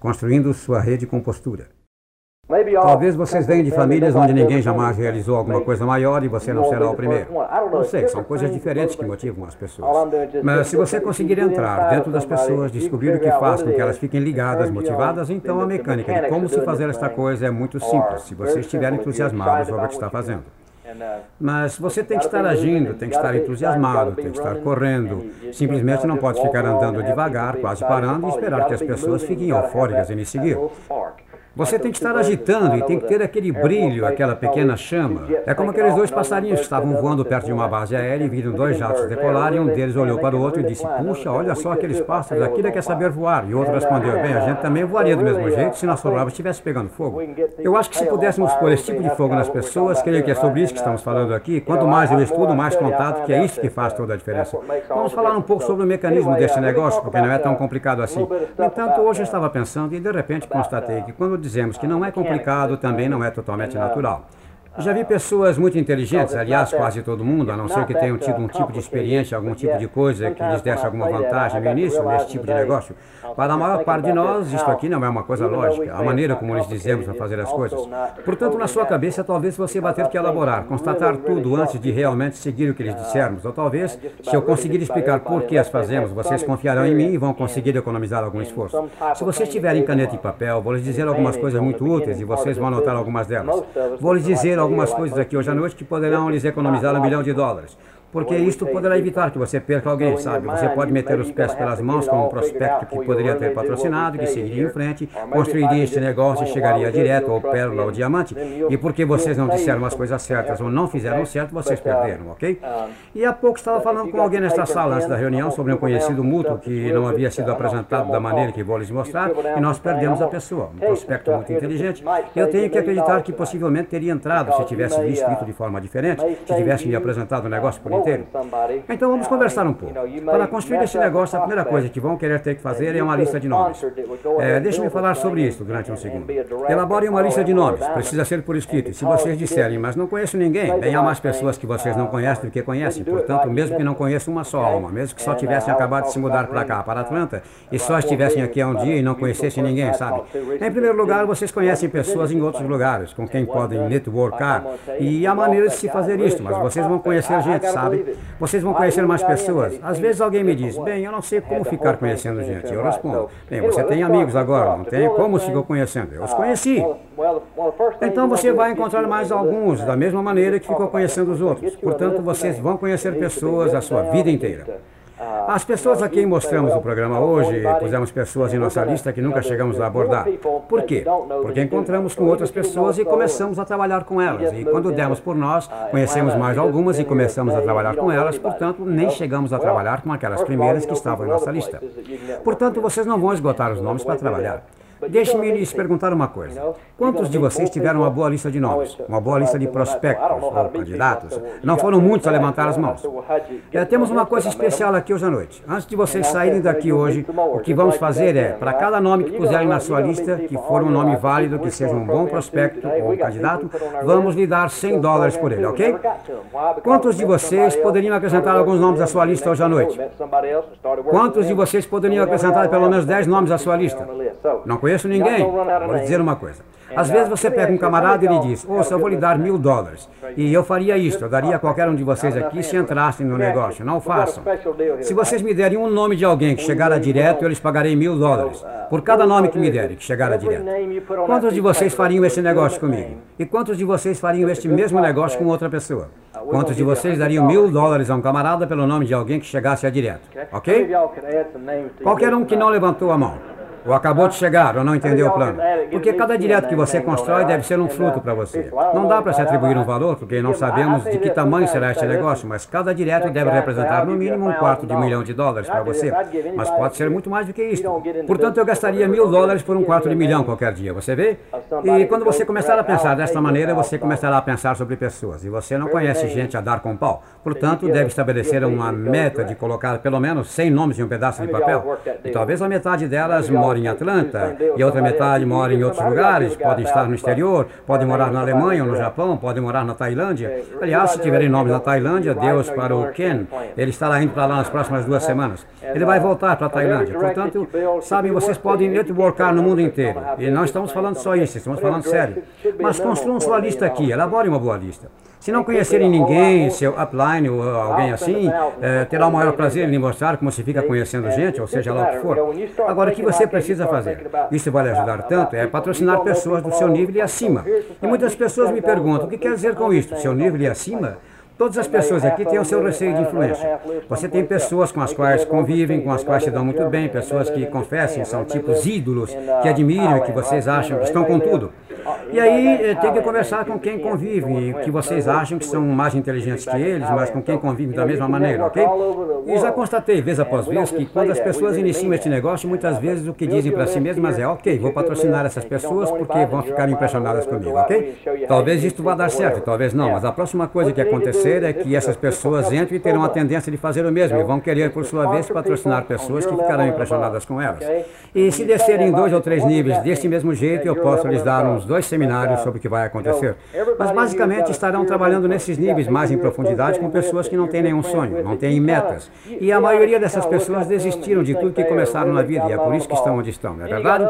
construindo sua rede com postura. Talvez vocês venham de famílias onde ninguém jamais realizou alguma coisa maior e você não será o primeiro. Não sei, são coisas diferentes que motivam as pessoas. Mas se você conseguir entrar dentro das pessoas, descobrir o que faz com que elas fiquem ligadas, motivadas, então a mecânica de como se fazer esta coisa é muito simples, se você estiver entusiasmado sobre o que está fazendo. Mas você tem que estar agindo, tem que estar entusiasmado, tem que estar correndo. Simplesmente não pode ficar andando devagar, quase parando e esperar que as pessoas fiquem eufóricas em lhe seguir. Você tem que estar agitando e tem que ter aquele brilho, aquela pequena chama. É como aqueles dois passarinhos que estavam voando perto de uma base aérea e viram dois jatos decolar e um deles olhou para o outro e disse: Puxa, olha só aqueles pássaros, aquilo quer saber voar. E o outro respondeu: Bem, a gente também voaria do mesmo jeito se nosso rabo estivesse pegando fogo. Eu acho que se pudéssemos pôr esse tipo de fogo nas pessoas, creio que é sobre isso que estamos falando aqui. Quanto mais eu estudo, mais contato, que é isso que faz toda a diferença. Vamos falar um pouco sobre o mecanismo desse negócio, porque não é tão complicado assim. No entanto, hoje eu estava pensando e de repente constatei que quando dizemos que não é complicado, também não é totalmente natural. Já vi pessoas muito inteligentes, aliás, quase todo mundo, a não ser que tenham tido um tipo de experiência, algum tipo de coisa que lhes desse alguma vantagem no início, nesse tipo de negócio. Para a maior parte de nós, isto aqui não é uma coisa lógica, a maneira como lhes dizemos a fazer as coisas. Portanto, na sua cabeça, talvez você vá ter que elaborar, constatar tudo antes de realmente seguir o que lhes dissermos. Ou talvez, se eu conseguir explicar por que as fazemos, vocês confiarão em mim e vão conseguir economizar algum esforço. Se vocês tiverem caneta e papel, vou lhes dizer algumas coisas muito úteis e vocês vão anotar algumas delas. Vou lhes dizer algumas coisas aqui hoje à noite que poderão lhes economizar um milhão de dólares porque isto poderá evitar que você perca alguém, sabe? Você pode meter os pés pelas mãos com um prospecto que poderia ter patrocinado, que seguiria em frente, construiria este negócio e chegaria direto ao pérola ou diamante, e porque vocês não disseram as coisas certas ou não fizeram certo, vocês perderam, ok? E há pouco estava falando com alguém nesta sala antes da reunião sobre um conhecido mútuo que não havia sido apresentado da maneira que vou lhes mostrar, e nós perdemos a pessoa, um prospecto muito inteligente. Eu tenho que acreditar que possivelmente teria entrado se tivesse visto de forma diferente, se tivesse me apresentado o negócio por inteiro. Então vamos conversar um pouco. Para construir esse negócio, a primeira coisa que vão querer ter que fazer é uma lista de nomes. É, Deixe-me falar sobre isso durante um segundo. Elaborem uma lista de nomes. Precisa ser por escrito. E se vocês disserem, mas não conheço ninguém, bem, há mais pessoas que vocês não conhecem do que conhecem. Portanto, mesmo que não conheçam uma só alma, mesmo que só tivessem acabado de se mudar para cá, para Atlanta, e só estivessem aqui há um dia e não conhecessem ninguém, sabe? Em primeiro lugar, vocês conhecem pessoas em outros lugares, com quem podem networkar. E há maneiras de se fazer isso, mas vocês vão conhecer gente, sabe? Vocês vão conhecer mais pessoas. Às vezes alguém me diz, bem, eu não sei como ficar conhecendo gente. Eu respondo, bem, você tem amigos agora, não tem? Como se ficou conhecendo? Eu os conheci. Então você vai encontrar mais alguns, da mesma maneira que ficou conhecendo os outros. Portanto, vocês vão conhecer pessoas a sua vida inteira. As pessoas a quem mostramos o programa hoje, pusemos pessoas em nossa lista que nunca chegamos a abordar. Por quê? Porque encontramos com outras pessoas e começamos a trabalhar com elas. E quando demos por nós, conhecemos mais algumas e começamos a trabalhar com elas, portanto, nem chegamos a trabalhar com aquelas primeiras que estavam em nossa lista. Portanto, vocês não vão esgotar os nomes para trabalhar. Deixe-me lhes perguntar uma coisa. Quantos de vocês tiveram uma boa lista de nomes, uma boa lista de prospectos ou candidatos? Não foram muitos a levantar as mãos. É, temos uma coisa especial aqui hoje à noite. Antes de vocês saírem daqui hoje, o que vamos fazer é, para cada nome que puserem na sua lista, que for um nome válido, que seja um bom prospecto ou um candidato, vamos lhe dar 100 dólares por ele, ok? Quantos de vocês poderiam acrescentar alguns nomes à sua lista hoje à noite? Quantos de vocês poderiam acrescentar pelo menos 10 nomes à sua lista? Não conheço ninguém. Vou lhe dizer uma coisa. Às vezes você pega um camarada e ele diz, ouça, eu vou lhe dar mil dólares. E eu faria isto, eu daria a qualquer um de vocês aqui se entrassem no negócio. Não façam. Se vocês me derem um nome de alguém que chegara direto, eu lhes pagarei mil dólares. Por cada nome que me derem, que chegara direto. Quantos de vocês fariam esse negócio comigo? E quantos de vocês fariam este mesmo negócio com outra pessoa? Quantos de vocês dariam mil dólares a um camarada pelo nome de alguém que chegasse a direto? Ok? Qualquer um que não levantou a mão ou acabou de chegar, ou não entendeu o plano. Porque cada direto que você constrói deve ser um fruto para você. Não dá para se atribuir um valor, porque não sabemos de que tamanho será este negócio, mas cada direto deve representar no mínimo um quarto de um milhão de dólares para você. Mas pode ser muito mais do que isso. Portanto, eu gastaria mil dólares por um quarto de milhão qualquer dia, você vê? E quando você começar a pensar desta maneira, você começará a pensar sobre pessoas. E você não conhece gente a dar com pau. Portanto, deve estabelecer uma meta de colocar pelo menos 100 nomes em um pedaço de papel. E talvez a metade delas more mora em Atlanta e a outra metade mora em outros lugares, podem estar no exterior, podem morar na Alemanha ou no Japão, podem morar na Tailândia. Aliás, se tiverem nomes na Tailândia, Deus para o Ken, ele estará indo para lá nas próximas duas semanas. Ele vai voltar para a Tailândia. Portanto, sabem, vocês podem networkar no mundo inteiro. E não estamos falando só isso, estamos falando sério. Mas construam sua lista aqui, elaborem uma boa lista. Se não conhecerem ninguém, seu upline ou alguém assim, é, terá o maior prazer em lhe mostrar como se fica conhecendo gente, ou seja lá o que for. Agora, o que você precisa fazer? Isso vai lhe ajudar tanto, é patrocinar pessoas do seu nível e acima. E muitas pessoas me perguntam, o que quer dizer com isso? Seu nível e acima? Todas as pessoas aqui têm o seu receio de influência. Você tem pessoas com as quais convivem, com as quais se dão muito bem, pessoas que confessem, são tipos ídolos, que admiram e que vocês acham que estão com tudo. E aí eh, tem que conversar com quem convive, que vocês acham que são mais inteligentes que eles, mas com quem convive da mesma maneira, ok? E já constatei vez após vez que quando as pessoas iniciam este negócio, muitas vezes o que dizem para si mesmas é, ok, vou patrocinar essas pessoas porque vão ficar impressionadas comigo, ok? Talvez isto vá dar certo, talvez não, mas a próxima coisa que acontecer é que essas pessoas entram e terão a tendência de fazer o mesmo e vão querer, por sua vez, patrocinar pessoas que ficarão impressionadas com elas. E se descerem dois ou três níveis deste mesmo jeito, eu posso lhes dar uns dois seminários sobre o que vai acontecer. Mas basicamente estarão trabalhando nesses níveis mais em profundidade com pessoas que não têm nenhum sonho, não têm metas. E a maioria dessas pessoas desistiram de tudo que começaram na vida e é por isso que estão onde estão, não é verdade?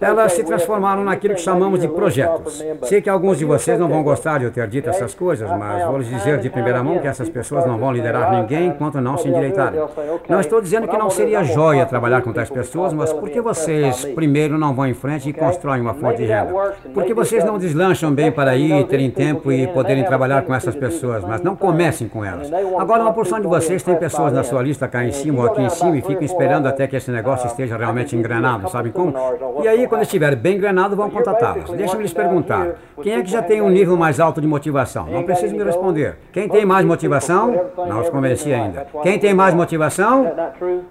Elas se transformaram naquilo que chamamos de projetos. Sei que alguns de vocês não vão gostar de eu ter dito essas coisas, mas vou lhes dizer de primeira mão que essas pessoas não vão liderar ninguém enquanto não se endireitarem. Não estou dizendo que não seria joia trabalhar com tais pessoas, mas por que vocês primeiro não vão em frente e constroem uma fonte de renda? Por que vocês não deslancham bem para ir, terem tempo e poderem trabalhar com essas pessoas, mas não comecem com elas? Agora, uma porção de vocês tem pessoas na sua lista cá em cima ou aqui em cima e ficam esperando até que esse negócio esteja realmente engrenado, sabe como? E aí, quando estiver bem engrenado, vão contatá-las. Deixa-me lhes perguntar, quem é que já tem um nível mais alto de motivação? Não precisa me responder. Quem tem mais motivação? Não os convenci ainda. Quem tem mais motivação?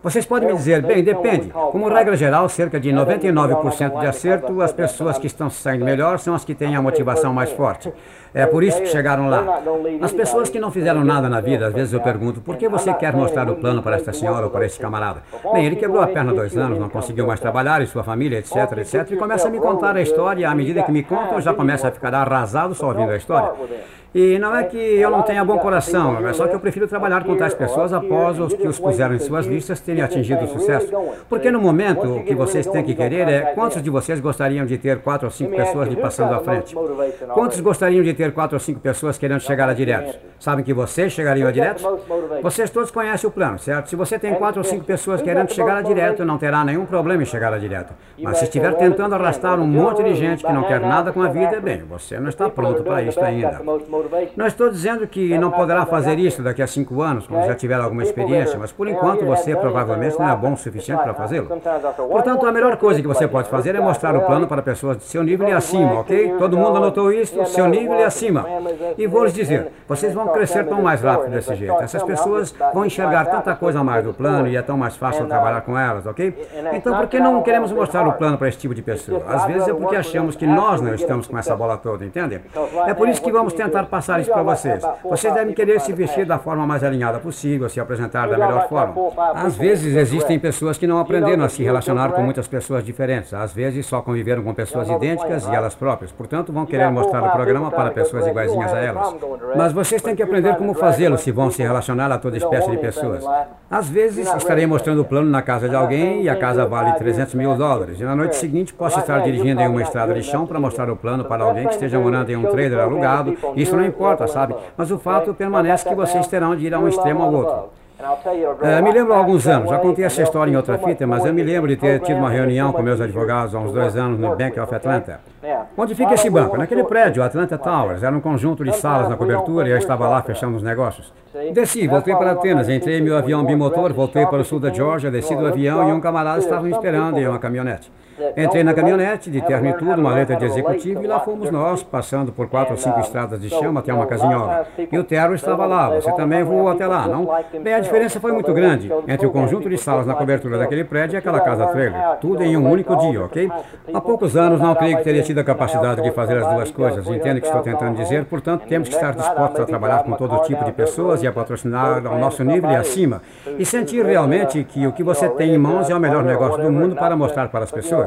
Vocês podem me dizer, bem, depende. Como regra geral, cerca de 99% de acerto, as pessoas que estão saindo melhor são as que têm a motivação mais forte. É por isso que chegaram lá. As pessoas que não fizeram nada na vida, às vezes eu pergunto, por que você quer mostrar o plano para esta senhora ou para este camarada? Bem, ele quebrou a perna há dois anos, não conseguiu mais trabalhar, e sua família, etc, etc, e começa a me contar a história, e à medida que me conta, eu já começo a ficar arrasado só ouvindo a história. E não é que eu não tenha bom coração, é só que eu prefiro trabalhar com tais pessoas após os que os puseram em suas listas terem atingido o sucesso. Porque no momento, o que vocês têm que querer é quantos de vocês gostariam de ter quatro ou cinco pessoas lhe passando à frente? Quantos gostariam de ter quatro ou cinco pessoas querendo chegar a direto? Sabem que vocês chegariam a direto? Vocês todos conhecem o plano, certo? Se você tem quatro ou cinco pessoas querendo chegar a direto, não terá nenhum problema em chegar a direto. Mas se estiver tentando arrastar um monte de gente que não quer nada com a vida, bem, você não está pronto para isso ainda. Não estou dizendo que não poderá fazer isso daqui a cinco anos, quando já tiver alguma experiência, mas por enquanto você provavelmente não é bom o suficiente para fazê-lo. Portanto, a melhor coisa que você pode fazer é mostrar o plano para pessoas de seu nível e acima, ok? Todo mundo anotou isso? Seu nível e acima. E vou lhes dizer, vocês vão crescer tão mais rápido desse jeito. Essas pessoas vão enxergar tanta coisa a mais do plano e é tão mais fácil trabalhar com elas, ok? Então, por que não queremos mostrar o plano para esse tipo de pessoa? Às vezes é porque achamos que nós não estamos com essa bola toda, entende? É por isso que vamos tentar passar isso para vocês. Vocês devem querer se vestir da forma mais alinhada possível, se apresentar da melhor forma. Às vezes existem pessoas que não aprenderam a se relacionar com muitas pessoas diferentes. Às vezes só conviveram com pessoas idênticas e elas próprias. Portanto, vão querer mostrar o programa para pessoas iguaizinhas a elas. Mas vocês têm que aprender como fazê-lo se vão se relacionar a toda espécie de pessoas. Às vezes estarei mostrando o plano na casa de alguém e a casa vale 300 mil dólares. E na noite seguinte posso estar dirigindo em uma estrada de chão para mostrar o plano para alguém que esteja morando em um trailer alugado. Isso não importa, sabe? Mas o fato permanece que vocês terão de ir a um extremo ao outro. É, me lembro há alguns anos, já contei essa história em outra fita, mas eu me lembro de ter tido uma reunião com meus advogados há uns dois anos no Bank of Atlanta. Onde fica esse banco? Naquele prédio, Atlanta Towers. Era um conjunto de salas na cobertura e eu estava lá fechando os negócios. Desci, voltei para Atenas, entrei em meu avião bimotor, voltei para o sul da Georgia, desci do avião e um camarada estava me esperando em uma caminhonete. Entrei na caminhonete, de terno e tudo, uma letra de executivo, e lá fomos nós, passando por quatro ou cinco estradas de chão até uma casinhola. E o terno estava lá, você também voou até lá, não? Bem, a diferença foi muito grande entre o conjunto de salas na cobertura daquele prédio e aquela casa trailer. Tudo em um único dia, ok? Há poucos anos não creio que teria tido a capacidade de fazer as duas coisas. Entende o que estou tentando dizer? Portanto, temos que estar dispostos a trabalhar com todo tipo de pessoas e a patrocinar ao nosso nível e acima. E sentir realmente que o que você tem em mãos é o melhor negócio do mundo para mostrar para as pessoas.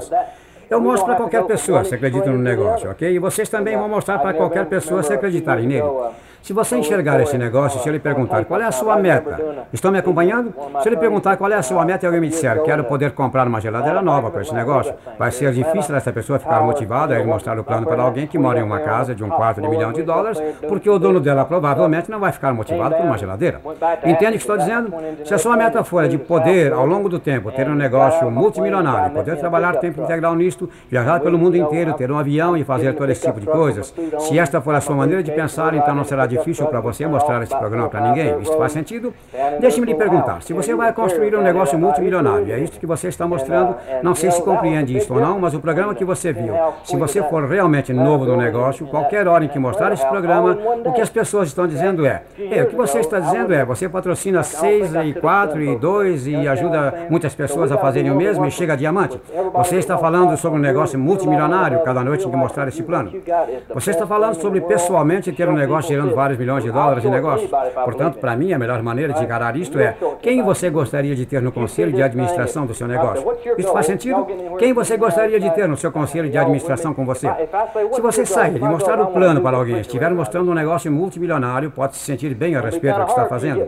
Eu mostro para qualquer pessoa se acredita no negócio, ok? E vocês também vão mostrar para qualquer pessoa se acreditarem nele. Se você enxergar esse negócio, se ele perguntar qual é a sua meta, estão me acompanhando? Se ele perguntar qual é a sua meta e alguém me disser, quero poder comprar uma geladeira nova com esse negócio, vai ser difícil essa pessoa ficar motivada a ir mostrar o plano para alguém que mora em uma casa de um quarto de milhão de dólares, porque o dono dela provavelmente não vai ficar motivado por uma geladeira. Entende o que estou dizendo? Se a sua meta for de poder, ao longo do tempo, ter um negócio multimilionário, poder trabalhar tempo integral nisto, viajar pelo mundo inteiro, ter um avião e fazer todo esse tipo de coisas, se esta for a sua maneira de pensar, então não será difícil para você mostrar esse programa para ninguém. Isso faz sentido? Deixe-me lhe perguntar. Se você vai construir um negócio multimilionário, é isso que você está mostrando, não sei se compreende isso ou não, mas o programa que você viu, se você for realmente novo no negócio, qualquer hora em que mostrar esse programa, o que as pessoas estão dizendo é, o que você está dizendo é, você patrocina 6 e 4 e 2 e ajuda muitas pessoas a fazerem o mesmo e chega a diamante. Você está falando sobre um negócio multimilionário cada noite em que mostrar esse plano. Você está falando sobre pessoalmente ter um negócio gerando vários milhões de dólares de negócio. Portanto, para mim, a melhor maneira de encarar isto é quem você gostaria de ter no conselho de administração do seu negócio. Isso faz sentido? Quem você gostaria de ter no seu conselho de administração com você? Se você sair e mostrar o plano para alguém, estiver mostrando um negócio multimilionário, pode se sentir bem a respeito do que está fazendo.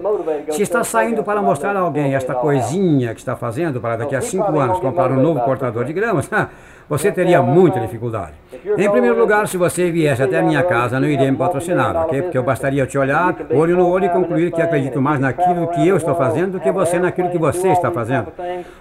Se está saindo para mostrar a alguém esta coisinha que está fazendo para daqui a cinco anos comprar um novo cortador de gramas, você teria muita dificuldade. Em primeiro lugar, se você viesse até a minha casa, não iria me patrocinar, ok? Porque eu bastaria te olhar, olho no olho e concluir que acredito mais naquilo que eu estou fazendo do que você naquilo que você está fazendo.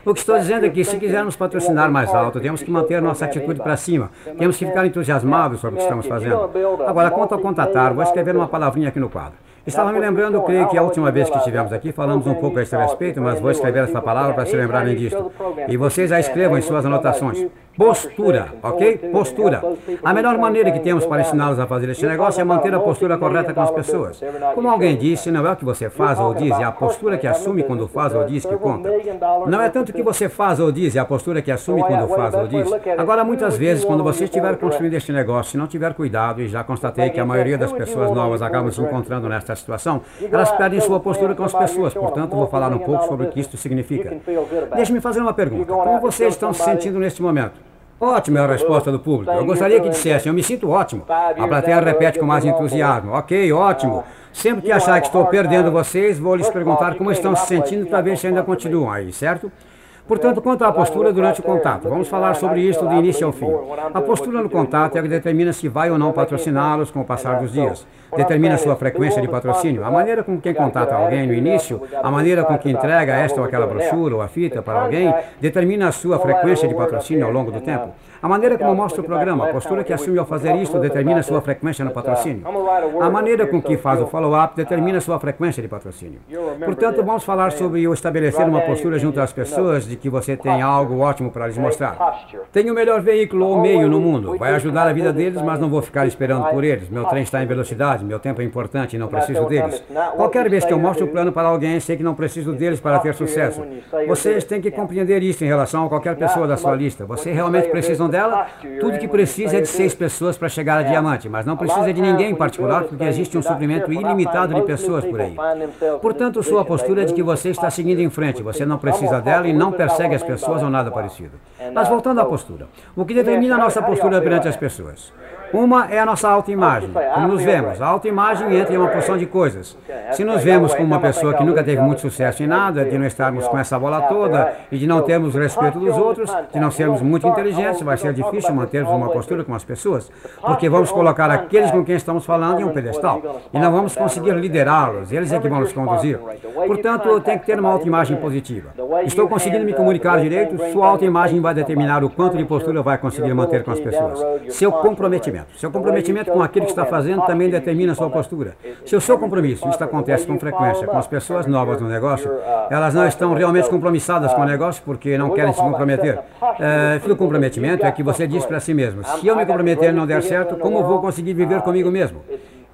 O que estou dizendo é que se quisermos patrocinar mais alto, temos que manter nossa atitude para cima. Temos que ficar entusiasmados sobre o que estamos fazendo. Agora, quanto ao contatar, vou escrever uma palavrinha aqui no quadro. Estava me lembrando, creio que a última vez que estivemos aqui falamos um pouco a esse respeito, mas vou escrever essa palavra para se lembrarem disto. E vocês a escrevam em suas anotações. Postura, ok? Postura. A melhor maneira que temos para ensiná-los a fazer este negócio é manter a postura correta com as pessoas. Como alguém disse, não é o que você faz ou diz, é a postura que assume quando faz ou diz que conta. Não é tanto o que você faz ou diz, é a postura que assume quando faz ou diz. Agora, muitas vezes, quando você estiver construindo este negócio, se não tiver cuidado, e já constatei que a maioria das pessoas novas acabam se encontrando nesta situação, elas perdem sua postura com as pessoas. Portanto, vou falar um pouco sobre o que isto significa. Deixe-me fazer uma pergunta. Como vocês estão se sentindo neste momento? Ótima a resposta do público. Eu gostaria que dissessem, eu me sinto ótimo. A plateia repete com mais entusiasmo. Ok, ótimo. Sempre que achar que estou perdendo vocês, vou lhes perguntar como estão se sentindo para ver se ainda continuam aí, certo? Portanto, quanto à postura durante o contato, vamos falar sobre isso do início ao fim. A postura no contato é que determina se vai ou não patrociná-los com o passar dos dias. Determina sua frequência de patrocínio. A maneira com que contata alguém no início, a maneira com que entrega esta ou aquela brochura ou a fita para alguém, determina a sua frequência de patrocínio ao longo do tempo. A maneira como mostra o programa, a postura que assume ao fazer isto, determina sua frequência no patrocínio. A maneira com que faz o follow-up determina sua frequência de patrocínio. Portanto, vamos falar sobre o estabelecer uma postura junto às pessoas de que você tem algo ótimo para lhes mostrar. Tenho o melhor veículo ou meio no mundo. Vai ajudar a vida deles, mas não vou ficar esperando por eles. Meu trem está em velocidade, meu tempo é importante e não preciso deles. Qualquer vez que eu mostro o plano para alguém, sei que não preciso deles para ter sucesso. Vocês têm que compreender isso em relação a qualquer pessoa da sua lista. Vocês realmente precisam dela? Tudo que precisa é de seis pessoas para chegar a diamante, mas não precisa de ninguém em particular, porque existe um suprimento ilimitado de pessoas por aí. Portanto, sua postura é de que você está seguindo em frente. Você não precisa dela e não persegue as pessoas ou nada parecido. Mas voltando à postura. O que determina a nossa postura perante as pessoas? Uma é a nossa autoimagem, como nos vemos. A autoimagem entra em uma porção de coisas. Se nos vemos como uma pessoa que nunca teve muito sucesso em nada, de não estarmos com essa bola toda e de não termos respeito dos outros, de não sermos muito inteligentes, vai ser difícil mantermos uma postura com as pessoas, porque vamos colocar aqueles com quem estamos falando em um pedestal e não vamos conseguir liderá-los, eles é que vão nos conduzir. Portanto, eu tenho que ter uma autoimagem positiva. Estou conseguindo me comunicar direito, sua autoimagem vai determinar o quanto de postura vai conseguir manter com as pessoas. Seu comprometimento. Seu comprometimento com aquilo que está fazendo também determina a sua postura. Se o seu compromisso, isso acontece com frequência com as pessoas novas no negócio, elas não estão realmente compromissadas com o negócio porque não querem se comprometer. É, o comprometimento é que você diz para si mesmo: se eu me comprometer e não der certo, como vou conseguir viver comigo mesmo?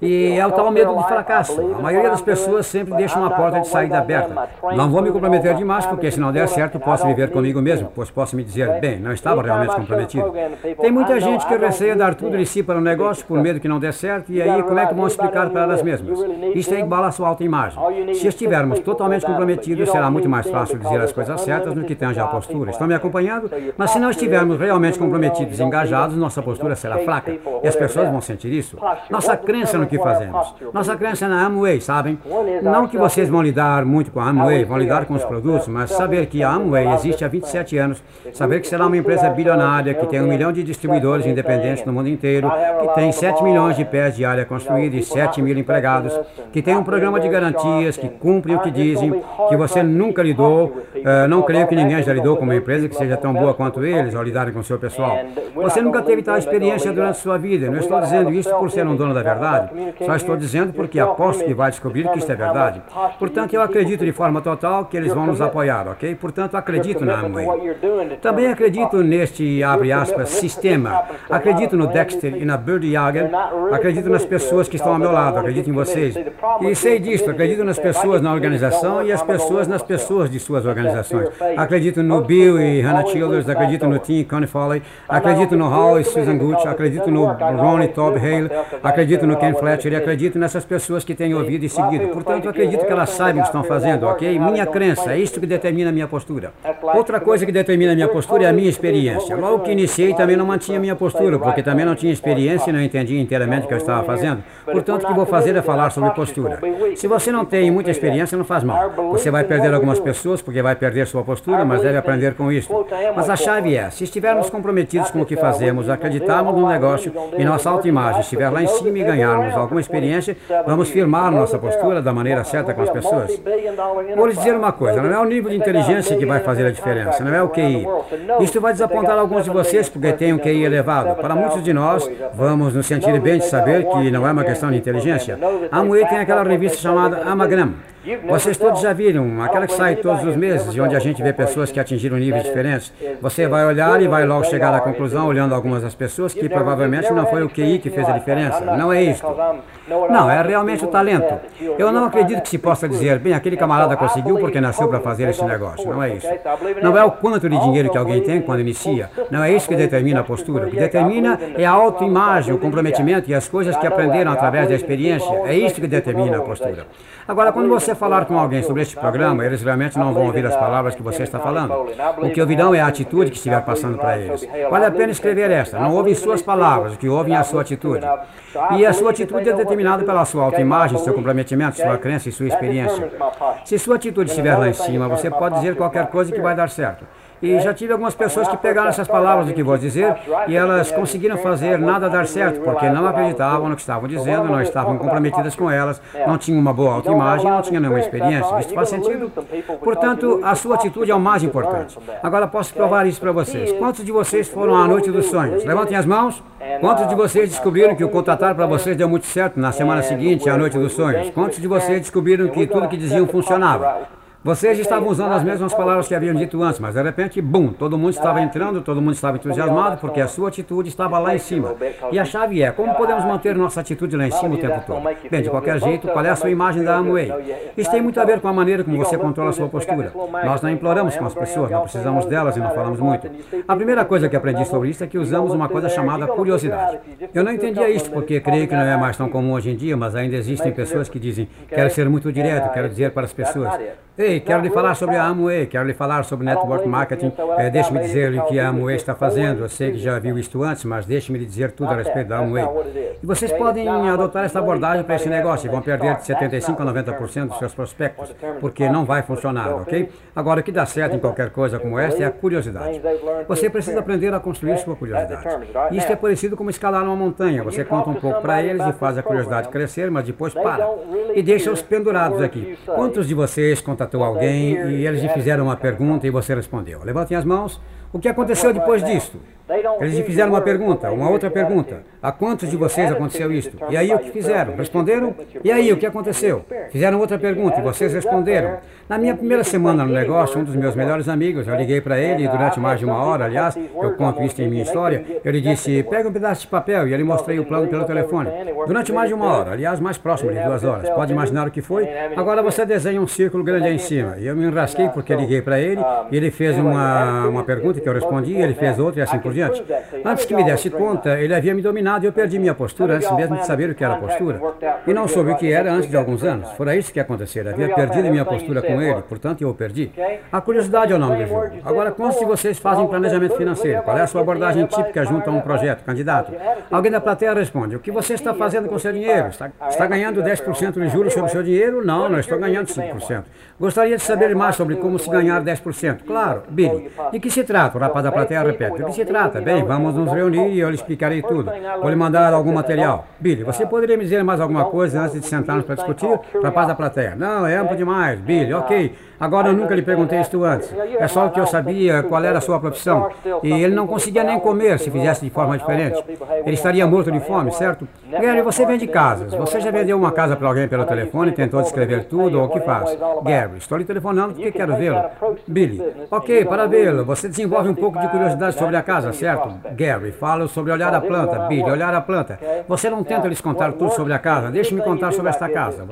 E é o tal medo de fracasso. A maioria das pessoas sempre deixa uma porta de saída aberta. Não vou me comprometer demais, porque se não der certo, posso viver comigo mesmo, pois posso me dizer, bem, não estava realmente comprometido. Tem muita gente que receia dar tudo de si para o um negócio por medo que não dê certo, e aí como é que vão explicar para elas mesmas? Isso é igual à sua autoimagem. Se estivermos totalmente comprometidos, será muito mais fácil dizer as coisas certas no que tange a postura. Estão me acompanhando? Mas se não estivermos realmente comprometidos e engajados, nossa postura será fraca. E as pessoas vão sentir isso. Nossa crença no que fazemos. Nossa crença é na Amway, sabem? Não que vocês vão lidar muito com a Amway, vão lidar com os produtos, mas saber que a Amway existe há 27 anos, saber que será uma empresa bilionária, que tem um milhão de distribuidores independentes no mundo inteiro, que tem 7 milhões de pés de área construída e 7 mil empregados, que tem um programa de garantias, que cumpre o que dizem, que você nunca lidou, uh, não creio que ninguém já lidou com uma empresa que seja tão boa quanto eles ao lidarem com o seu pessoal. Você nunca teve tal experiência durante sua vida. Não estou dizendo isso por ser um dono da verdade. Só estou dizendo porque aposto que vai descobrir que isto é verdade. Portanto, eu acredito de forma total que eles vão nos apoiar, ok? Portanto, acredito na Amway. Também acredito neste, abre aspas, sistema. Acredito no Dexter e na Bird Yager. Acredito nas pessoas que estão ao meu lado. Acredito em vocês. E sei disso. Acredito nas pessoas na organização e as pessoas nas pessoas de suas organizações. Acredito no Bill e Hannah Childers. Acredito no Tim Connie Foley. Acredito no Hall e Susan Gooch. Acredito no Ronnie Todd Hale. Acredito no Ken Fletcher e acredito nessas pessoas que têm ouvido e seguido. Portanto, acredito que elas saibam o que estão fazendo, ok? Minha crença, é isto que determina a minha postura. Outra coisa que determina a minha postura é a minha experiência. Logo que iniciei, também não mantinha a minha postura, porque também não tinha experiência e não entendia inteiramente o que eu estava fazendo. Portanto, o que vou fazer é falar sobre postura. Se você não tem muita experiência, não faz mal. Você vai perder algumas pessoas, porque vai perder sua postura, mas deve aprender com isso. Mas a chave é, se estivermos comprometidos com o que fazemos, acreditarmos no negócio e nossa autoimagem estiver lá em cima e ganharmos alguma experiência, vamos firmar nossa postura da maneira certa com as pessoas. Vou lhes dizer uma coisa, não é o nível de inteligência que vai fazer a diferença, não é o QI. Isto vai desapontar alguns de vocês porque têm um QI elevado. Para muitos de nós, vamos nos sentir bem de saber que não é uma questão de inteligência. A Moe tem aquela revista chamada Amagram. Vocês todos já viram, aquela que sai todos os meses, e onde a gente vê pessoas que atingiram níveis diferentes. Você vai olhar e vai logo chegar à conclusão, olhando algumas das pessoas, que provavelmente não foi o QI que fez a diferença. Não é isso. Não, é realmente o talento. Eu não acredito que se possa dizer, bem, aquele camarada conseguiu porque nasceu para fazer esse negócio. Não é isso. Não é o quanto de dinheiro que alguém tem quando inicia. Não é isso que determina a postura. O que determina é a autoimagem, o comprometimento e as coisas que aprenderam através da experiência. É isso que determina a postura. Agora, quando você falar com alguém sobre este programa, eles realmente não vão ouvir as palavras que você está falando. O que ouvirão é a atitude que estiver passando para eles. Vale a pena escrever esta. Não ouvem suas palavras, o que ouvem é a sua atitude. E a sua atitude é determinada pela sua autoimagem, seu comprometimento, sua crença e sua experiência. Se sua atitude estiver lá em cima, você pode dizer qualquer coisa que vai dar certo. E já tive algumas pessoas que pegaram essas palavras do que vou dizer e elas conseguiram fazer nada dar certo, porque não acreditavam no que estavam dizendo, não estavam comprometidas com elas, não tinham uma boa autoimagem, não tinham nenhuma experiência. Isso faz sentido? Portanto, a sua atitude é o mais importante. Agora posso provar isso para vocês. Quantos de vocês foram à noite dos sonhos? Levantem as mãos. Quantos de vocês descobriram que o contratar para vocês deu muito certo na semana seguinte, à noite dos sonhos? Quantos de vocês descobriram que tudo que diziam funcionava? Vocês estavam usando as mesmas palavras que haviam dito antes, mas de repente, bum, todo mundo estava entrando, todo mundo estava entusiasmado, porque a sua atitude estava lá em cima. E a chave é, como podemos manter nossa atitude lá em cima o tempo todo? Bem, de qualquer jeito, qual é a sua imagem da Amway? Isso tem muito a ver com a maneira como você controla a sua postura. Nós não imploramos com as pessoas, não precisamos delas e não falamos muito. A primeira coisa que aprendi sobre isso é que usamos uma coisa chamada curiosidade. Eu não entendia isso porque creio que não é mais tão comum hoje em dia, mas ainda existem pessoas que dizem, quero ser muito direto, quero dizer para as pessoas, Ei, quero lhe falar sobre a Amway, quero lhe falar sobre Network Marketing. É, deixe-me dizer-lhe o que a Amway está fazendo. Eu sei que já viu isto antes, mas deixe-me lhe dizer tudo a respeito da Amway. E vocês podem adotar essa abordagem para esse negócio e vão perder de 75% a 90% dos seus prospectos, porque não vai funcionar, ok? Agora, o que dá certo em qualquer coisa como esta é a curiosidade. Você precisa aprender a construir sua curiosidade. Isso é parecido como escalar uma montanha. Você conta um pouco para eles e faz a curiosidade crescer, mas depois para. E deixa-os pendurados aqui. Quantos de vocês contam contatou alguém e eles lhe fizeram uma pergunta e você respondeu. Levantem as mãos. O que aconteceu depois disto? Eles lhe fizeram uma pergunta, uma outra pergunta. A quantos de vocês aconteceu isto? E aí o que fizeram? Responderam? E aí o que aconteceu? Fizeram outra pergunta e vocês responderam. Na minha primeira semana no negócio, um dos meus melhores amigos, eu liguei para ele e durante mais de uma hora, aliás, eu conto isso em minha história, eu lhe disse, pega um pedaço de papel e ele mostrei o plano pelo telefone. Durante mais de uma hora, aliás, mais próximo de duas horas. Pode imaginar o que foi? Agora você desenha um círculo grande aí em cima. E eu me enrasquei porque liguei para ele e ele fez uma, uma pergunta que eu respondi, ele fez outra e assim por diante. Antes que me desse conta, ele havia me dominado e eu perdi minha postura antes mesmo de saber o que era postura. E não soube o que era antes de alguns anos. Fora isso que aconteceu. Havia perdido minha postura com ele, portanto eu o perdi. A curiosidade é o nome do jogo. Agora, quantos de vocês fazem planejamento financeiro? Qual é a sua abordagem típica junto a um projeto, candidato? Alguém da plateia responde: O que você está fazendo com seu dinheiro? Está, está ganhando 10% de juros sobre o seu dinheiro? Não, não estou ganhando 5%. Gostaria de saber mais sobre como se ganhar 10%. Claro, Billy. De que se trata? O rapaz da plateia repete. De que se trata? Bem, vamos nos reunir e eu lhe explicarei tudo. Vou lhe mandar algum material. Billy, você poderia me dizer mais alguma coisa antes de sentarmos para discutir? Rapaz da plateia. Não, é amplo demais. Billy, ok. Agora eu nunca lhe perguntei isto antes. É só que eu sabia qual era a sua profissão. E ele não conseguia nem comer se fizesse de forma diferente. Ele estaria morto de fome, certo? Gary, você vende casas. Você já vendeu uma casa para alguém pelo telefone, tentou descrever tudo, ou o que faz? Gary, estou lhe telefonando porque quero vê-lo. Billy, ok, para vê-lo. Você desenvolve um pouco de curiosidade sobre a casa, certo? Gary, fala sobre olhar a planta. Billy, olhar a planta. Você não tenta lhes contar tudo sobre a casa. Deixe-me contar sobre esta casa.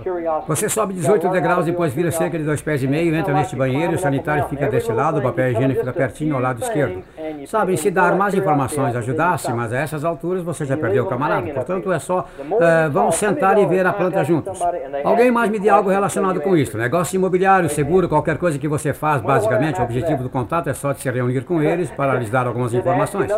Você sobe 18 degraus, depois vira cerca de dois pés e meio, entra neste banheiro, o sanitário fica deste lado, o papel higiênico fica pertinho ao lado esquerdo. Sabe, se dar mais informações ajudasse, mas a essas alturas você já perdeu o camarada. Portanto, é só, uh, vamos sentar e ver a planta juntos. Alguém mais me dê algo relacionado com isso. Negócio imobiliário, seguro, qualquer coisa que você faz, basicamente, o objetivo do contato é só de se reunir com eles para lhes dar algumas informações.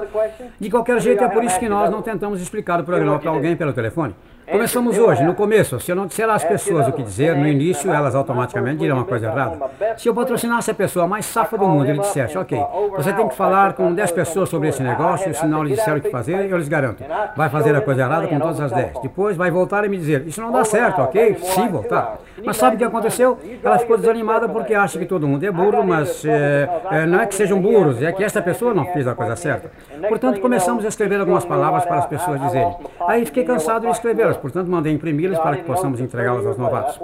De qualquer jeito, é por isso que nós não tentamos explicar o programa para alguém pelo telefone. Começamos hoje, no começo. Se eu não disser às pessoas o que dizer, no início elas automaticamente dirão uma coisa errada. Se eu patrocinasse a pessoa mais safa do mundo e ele dissesse, ok, você tem que falar com 10 pessoas sobre esse negócio, e se não lhe disser o que fazer, eu lhes garanto. Vai fazer a coisa errada com todas as 10. Depois vai voltar e me dizer, isso não dá certo, ok? Sim, voltar. Mas sabe o que aconteceu? Ela ficou desanimada porque acha que todo mundo é burro, mas é, é, não é que sejam burros, é que esta pessoa não fez a coisa certa. Portanto, começamos a escrever algumas palavras para as pessoas dizerem. Aí fiquei cansado de portanto mandei imprimi-las para que possamos entregá-las aos novatos.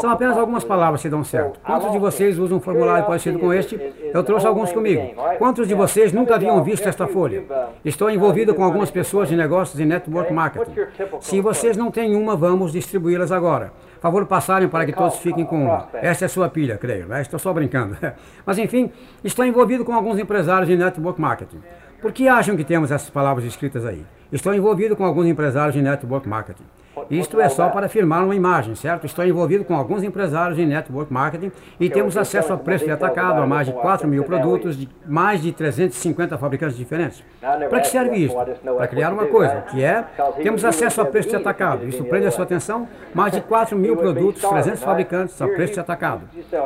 São apenas algumas palavras que dão certo. Quantos de vocês usam um formulário parecido com este? Eu trouxe alguns comigo. Quantos de vocês nunca haviam visto esta folha? Estou envolvido com algumas pessoas de negócios e network marketing. Se vocês não têm uma, vamos distribuí-las agora. Favor passarem para que todos fiquem com uma. Esta é sua pilha, creio. Né? Estou só brincando. Mas enfim, estou envolvido com alguns empresários de network marketing. Por que acham que temos essas palavras escritas aí? Estou envolvido com alguns empresários de network marketing. Isto é só para afirmar uma imagem, certo? Estou envolvido com alguns empresários em network marketing e temos acesso a preço de atacado a mais de 4 mil produtos de mais de 350 fabricantes diferentes. Para que serve isso? Para criar uma coisa, que é, temos acesso a preço de atacado. Isso prende a sua atenção? Mais de 4 mil produtos, 300 fabricantes a preço de atacado.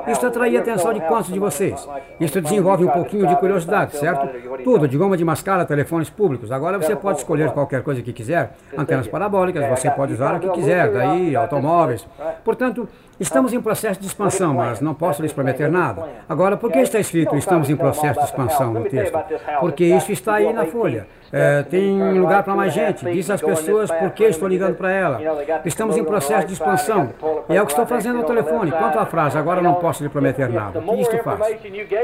Isso atrai a atenção de quantos de vocês? Isso desenvolve um pouquinho de curiosidade, certo? Tudo, de goma de mascara, telefones públicos. Agora você pode escolher qualquer coisa que quiser. Antenas parabólicas, você pode usar o que quiser, daí automóveis. Portanto, estamos em processo de expansão, mas não posso lhes prometer nada. Agora, por que está escrito estamos em processo de expansão no texto? Porque isso está aí na folha. É, tem lugar para mais gente. Diz às pessoas por que estou ligando para ela. Estamos em processo de expansão. E é o que estou fazendo ao telefone. Quanto à frase, agora não posso lhe prometer nada. O que isto faz?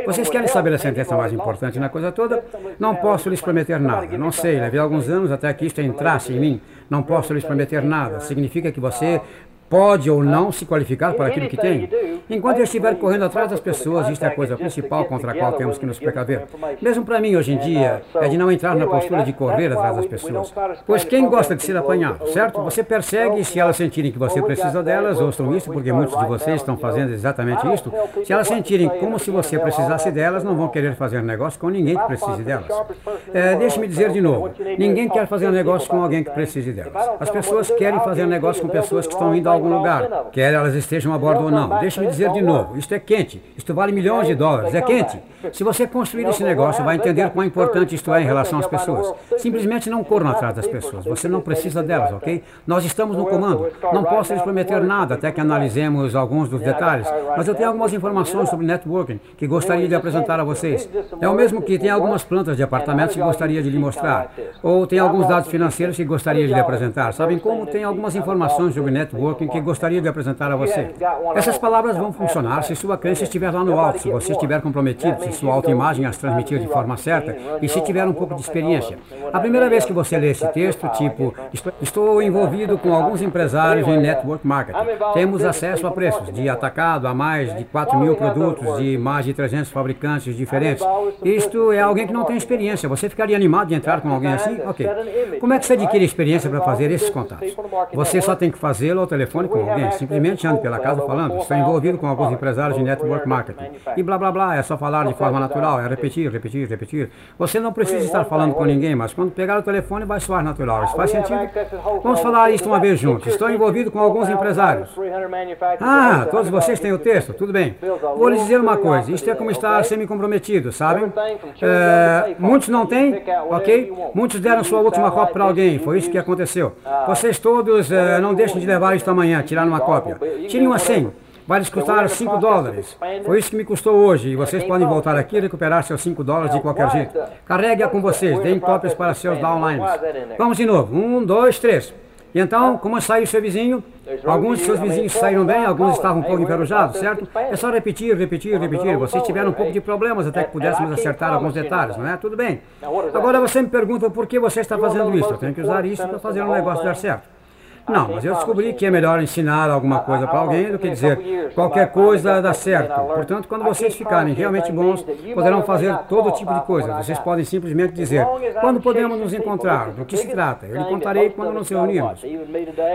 Vocês querem saber a sentença mais importante na coisa toda? Não posso lhes prometer nada. Não sei, levei alguns anos até que isto entrasse em mim. Não posso lhes prometer nada. Significa que você pode ou não se qualificar para aquilo que tem. Enquanto eu estiver correndo atrás das pessoas, isto é a coisa principal contra a qual temos que nos precaver. Mesmo para mim, hoje em dia, é de não entrar na postura de correr atrás das pessoas. Pois quem gosta de ser apanhado, certo? Você persegue se elas sentirem que você precisa delas, ouçam isso, porque muitos de vocês estão fazendo exatamente isto. Se elas sentirem como se você precisasse delas, não vão querer fazer negócio com ninguém que precise delas. É, Deixe-me dizer de novo: ninguém quer fazer negócio com alguém que precise delas. As pessoas querem fazer negócio com pessoas que estão indo a algum lugar, quer elas estejam a bordo ou não. Deixe-me dizer de novo: isto é quente, isto vale milhões de dólares, é quente. Se você construir esse negócio, vai entender quão importante isto é em relação às pessoas. Simplesmente não corram atrás das pessoas, você não precisa delas, ok? Nós estamos no comando. Não posso lhes prometer nada até que analisemos alguns dos detalhes, mas eu tenho algumas informações sobre networking que gostaria de apresentar a vocês. É o mesmo que tem algumas plantas de apartamentos que gostaria de lhe mostrar, ou tem alguns dados financeiros que gostaria de lhe apresentar. Sabem como tem algumas informações sobre networking que gostaria de apresentar a você. Essas palavras vão funcionar se sua crença estiver lá no alto, se você estiver comprometido, se sua autoimagem as transmitir de forma certa e se tiver um pouco de experiência. A primeira vez que você lê esse texto, tipo, estou envolvido com alguns empresários em network marketing. Temos acesso a preços de atacado a mais de 4 mil produtos de mais de 300 fabricantes diferentes. Isto é alguém que não tem experiência. Você ficaria animado de entrar com alguém assim? Ok. Como é que você adquire experiência para fazer esses contatos? Você só tem que fazê-lo ao telefone com alguém. Simplesmente ande pela casa falando. Estou envolvido com alguns empresários de network marketing. E blá blá blá. É só falar de forma natural. É repetir, repetir, repetir. Você não precisa estar falando com ninguém, mas quando pegar o telefone vai soar natural. Isso faz sentido? Vamos falar isso uma vez juntos. Estou envolvido com alguns empresários. Ah, todos vocês têm o texto? Tudo bem. Vou lhes dizer uma coisa. Isto é como estar semi-comprometido, sabem? É, muitos não têm, ok? Muitos deram sua última cópia para alguém. Foi isso que aconteceu. Vocês todos é, não deixem de levar isto amanhã, tirar uma cópia. Tirem uma senha. Vai lhes custar 5 dólares. Foi isso que me custou hoje. E vocês podem voltar aqui e recuperar seus 5 dólares de qualquer jeito. Carregue-a com vocês. Deem cópias para seus downlines. Vamos de novo. Um, dois, três. E então, como saiu seu vizinho? Alguns de seus vizinhos saíram bem, alguns estavam um pouco enferrujados, certo? É só repetir, repetir, repetir. Vocês tiveram um pouco de problemas até que pudéssemos acertar alguns detalhes, não é? Tudo bem. Agora você me pergunta por que você está fazendo isso. Eu tenho que usar isso para fazer um negócio dar certo. Não, mas eu descobri que é melhor ensinar alguma coisa para alguém do que dizer qualquer coisa dá certo. Portanto, quando vocês ficarem realmente bons, poderão fazer todo tipo de coisa. Vocês podem simplesmente dizer quando podemos nos encontrar, do que se trata. Eu lhe contarei quando nos reunirmos.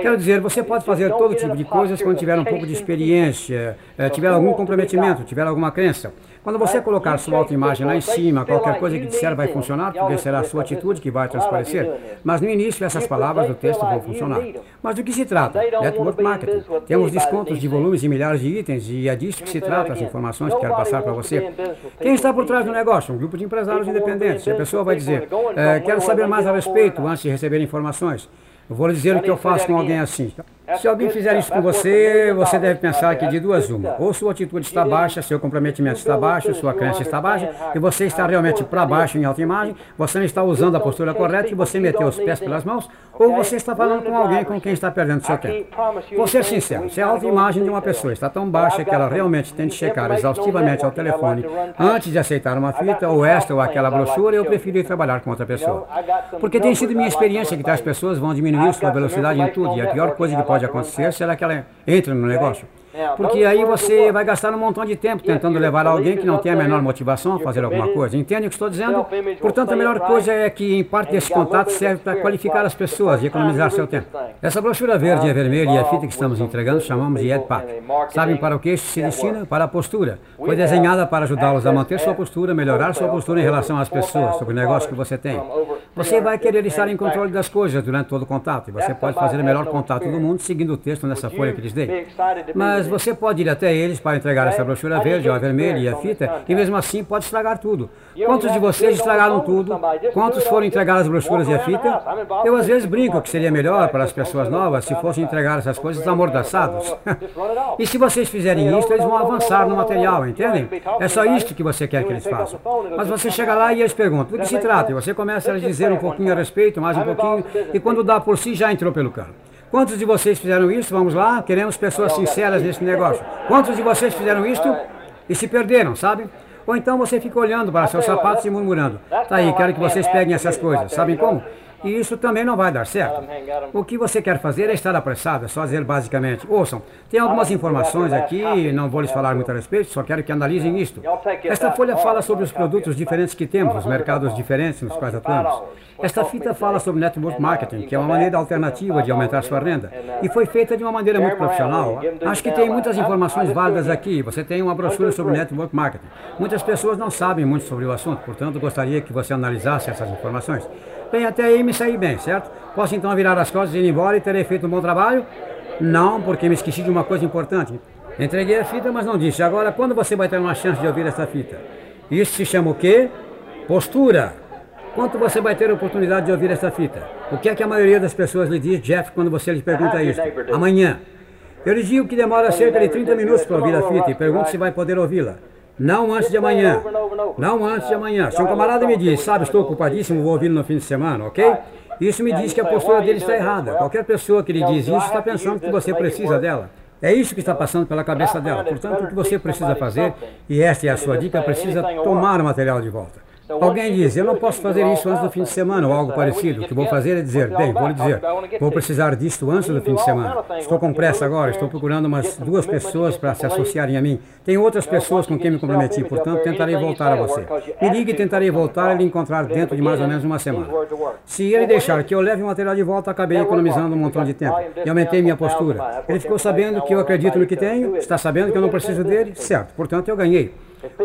Quero dizer, você pode fazer todo tipo de coisas quando tiver um pouco de experiência, eh, tiver algum comprometimento, tiver alguma crença. Quando você colocar sua autoimagem lá em cima, qualquer coisa que disser vai funcionar, porque será a sua atitude que vai transparecer. Mas no início, essas palavras do texto vão funcionar. Mas do que se trata? Network Marketing. Temos descontos de volumes de milhares de itens e é disso que se trata as informações que quero passar para você. Quem está por trás do negócio? Um grupo de empresários independentes. E a pessoa vai dizer, é, quero saber mais a respeito antes de receber informações. Eu vou lhe dizer o que eu faço com alguém assim. Se alguém fizer isso com você, você deve pensar que de duas uma. Ou sua atitude está baixa, seu comprometimento está baixo, sua crença está baixa, e você está realmente para baixo em autoimagem, você não está usando a postura correta e você meteu os pés pelas mãos, ou você está falando com alguém com quem está perdendo seu tempo. Vou ser sincero, se a autoimagem de uma pessoa está tão baixa que ela realmente tem de checar exaustivamente ao telefone. antes de aceitar uma fita, ou esta ou aquela brochura, eu prefiro ir trabalhar com outra pessoa. Porque tem sido minha experiência que tais pessoas vão diminuir sua velocidade em tudo, e a pior coisa que pode acontecer será que ela entra no negócio. Porque aí você vai gastar um montão de tempo tentando levar alguém que não tem a menor motivação a fazer alguma coisa. Entende o que estou dizendo? Portanto, a melhor coisa é que, em parte, esse contato serve para qualificar as pessoas e economizar seu tempo. Essa brochura verde e vermelha e a fita que estamos entregando chamamos de EdPack. Sabem para o que isso se destina? Para a postura. Foi desenhada para ajudá-los a manter sua postura, melhorar sua postura em relação às pessoas, sobre o negócio que você tem. Você vai querer estar em controle das coisas durante todo o contato e você pode fazer o melhor contato do mundo seguindo o texto nessa folha que lhes dei. Mas mas você pode ir até eles para entregar essa brochura verde, ou a vermelha e a fita, e mesmo assim pode estragar tudo. Quantos de vocês estragaram tudo? Quantos foram entregar as brochuras e a fita? Eu às vezes brinco que seria melhor para as pessoas novas se fossem entregar essas coisas amordaçados. e se vocês fizerem isso, eles vão avançar no material, entendem? É só isto que você quer que eles façam. Mas você chega lá e eles perguntam, do que se trata? E você começa a dizer um pouquinho a respeito, mais um pouquinho, e quando dá por si, já entrou pelo cano. Quantos de vocês fizeram isso? Vamos lá, queremos pessoas sinceras nesse negócio. Quantos de vocês fizeram isto e se perderam, sabe? Ou então você fica olhando para seus sapatos e murmurando. Tá aí, quero que vocês peguem essas coisas. Sabem como? E isso também não vai dar certo. O que você quer fazer é estar apressado, é só dizer basicamente, ouçam, tem algumas informações aqui, não vou lhes falar muito a respeito, só quero que analisem isto. Esta folha fala sobre os produtos diferentes que temos, os mercados diferentes nos quais atuamos. Esta fita fala sobre network marketing, que é uma maneira alternativa de aumentar sua renda, e foi feita de uma maneira muito profissional. Acho que tem muitas informações válidas aqui. Você tem uma brochura sobre network marketing. Muitas pessoas não sabem muito sobre o assunto, portanto, gostaria que você analisasse essas informações. Bem, até aí me saí bem, certo? Posso então virar as costas e ir embora e terei feito um bom trabalho? Não, porque me esqueci de uma coisa importante. Entreguei a fita, mas não disse. Agora, quando você vai ter uma chance de ouvir essa fita? Isso se chama o quê? Postura. Quanto você vai ter a oportunidade de ouvir essa fita? O que é que a maioria das pessoas lhe diz, Jeff, quando você lhe pergunta isso? Amanhã. Eu lhe digo que demora cerca de 30 minutos para ouvir a fita e pergunto se vai poder ouvi-la. Não antes de amanhã. Não antes de amanhã. Se um camarada me diz, sabe, estou ocupadíssimo, vou ouvi-lo no fim de semana, ok? Isso me diz que a postura dele está errada. Qualquer pessoa que lhe diz isso está pensando que você precisa dela. É isso que está passando pela cabeça dela. Portanto, o que você precisa fazer, e esta é a sua dica, precisa tomar o material de volta. Alguém diz, eu não posso fazer isso antes do fim de semana ou algo parecido. O que vou fazer é dizer, bem, vou lhe dizer, vou precisar disto antes do fim de semana. Estou com pressa agora, estou procurando umas duas pessoas para se associarem a mim. Tenho outras pessoas com quem me comprometi, portanto tentarei voltar a você. Me ligue e tentarei voltar e lhe encontrar dentro de mais ou menos uma semana. Se ele deixar que eu leve o material de volta, acabei economizando um montão de tempo e aumentei minha postura. Ele ficou sabendo que eu acredito no que tenho, está sabendo que eu não preciso dele, certo, portanto eu ganhei.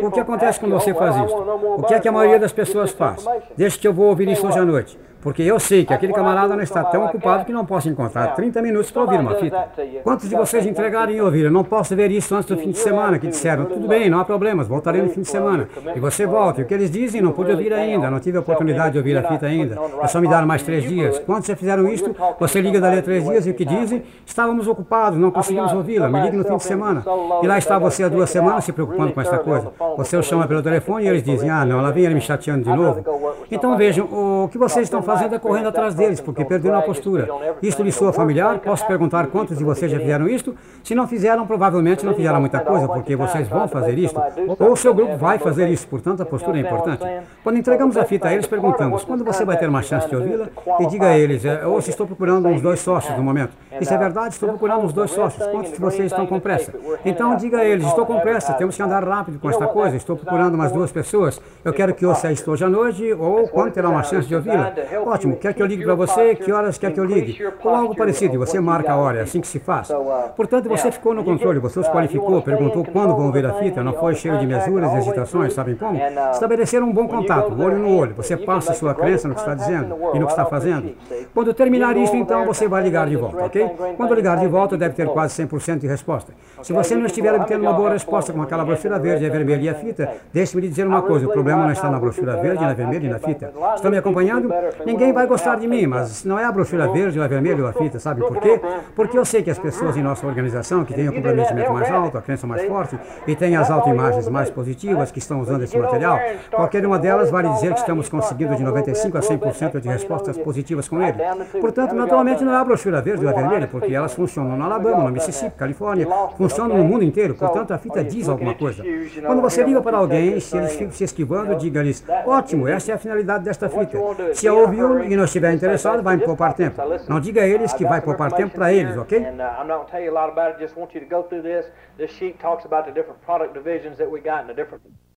O que acontece quando você faz isso? O que é que a maioria das pessoas faz? Deixa que eu vou ouvir isso hoje à noite. Porque eu sei que aquele camarada não está tão ocupado que não posso encontrar 30 minutos para ouvir uma fita. Quantos de vocês entregaram e ouviram? Não posso ver isso antes do fim de semana, que disseram, tudo bem, não há problemas, voltarei no fim de semana. E você volta. E o que eles dizem, não pude ouvir ainda, não tive a oportunidade de ouvir a fita ainda. É só me dar mais três dias. Quantos já fizeram isto? Você liga dali a três dias e o que dizem? Estávamos ocupados, não conseguimos ouvi-la, me ligue no fim de semana. E lá está você há duas semanas se preocupando com esta coisa. Você o chama pelo telefone e eles dizem, ah não, lá vem ele me chateando de novo. Então vejam, o que vocês estão fazendo é correndo atrás deles, porque perderam a postura. Isto lhe soa familiar? Posso perguntar quantos de vocês já fizeram isto? Se não fizeram, provavelmente não fizeram muita coisa, porque vocês vão fazer isto, ou o seu grupo vai fazer isso, portanto a postura é importante. Quando entregamos a fita a eles, perguntamos, quando você vai ter uma chance de ouvi-la? E diga a eles, é, ou se estou procurando uns dois sócios no momento. Isso é verdade, estou procurando uns dois sócios. Quantos de vocês estão com pressa? Então diga a eles, estou com pressa, temos que andar rápido com esta coisa, estou procurando umas duas pessoas. Eu quero que ouça isto hoje à noite, ou quando terá uma chance de ouvi-la. Ótimo, quer que eu ligue para você? Que horas quer que eu ligue? Ou algo parecido, e você marca a hora, é assim que se faz. Portanto, você ficou no controle, você os qualificou, perguntou quando vão ver a fita, não foi cheio de mesuras e hesitações, sabem como? Estabelecer um bom contato, olho no olho. Você passa sua crença no que está dizendo e no que está fazendo. Quando terminar isso, então, você vai ligar de volta, ok? Quando ligar de volta, deve ter quase 100% de resposta. Se você não estiver obtendo uma boa resposta com aquela brochura verde, a vermelha e a fita, deixe-me lhe dizer uma coisa, o problema não está na brochura verde, na vermelha e na fita. Estão me acompanhando? Ninguém vai gostar de mim, mas não é a brochura verde, ou a vermelha ou a fita, sabe por quê? Porque eu sei que as pessoas em nossa organização, que têm o comprometimento mais alto, a crença mais forte, e têm as autoimagens mais positivas, que estão usando esse material, qualquer uma delas vale dizer que estamos conseguindo de 95% a 100% de respostas positivas com ele. Portanto, naturalmente não é a brochura verde ou a vermelha, porque elas funcionam no Alabama, no Mississippi, Califórnia, funcionam no mundo inteiro, portanto a fita diz alguma coisa. Quando você liga para alguém, se eles ficam se esquivando, diga-lhes, ótimo, essa é a finalidade desta fita. Se a e não estiver interessado, vai poupar tempo. Não diga a eles que vai poupar tempo para eles, ok?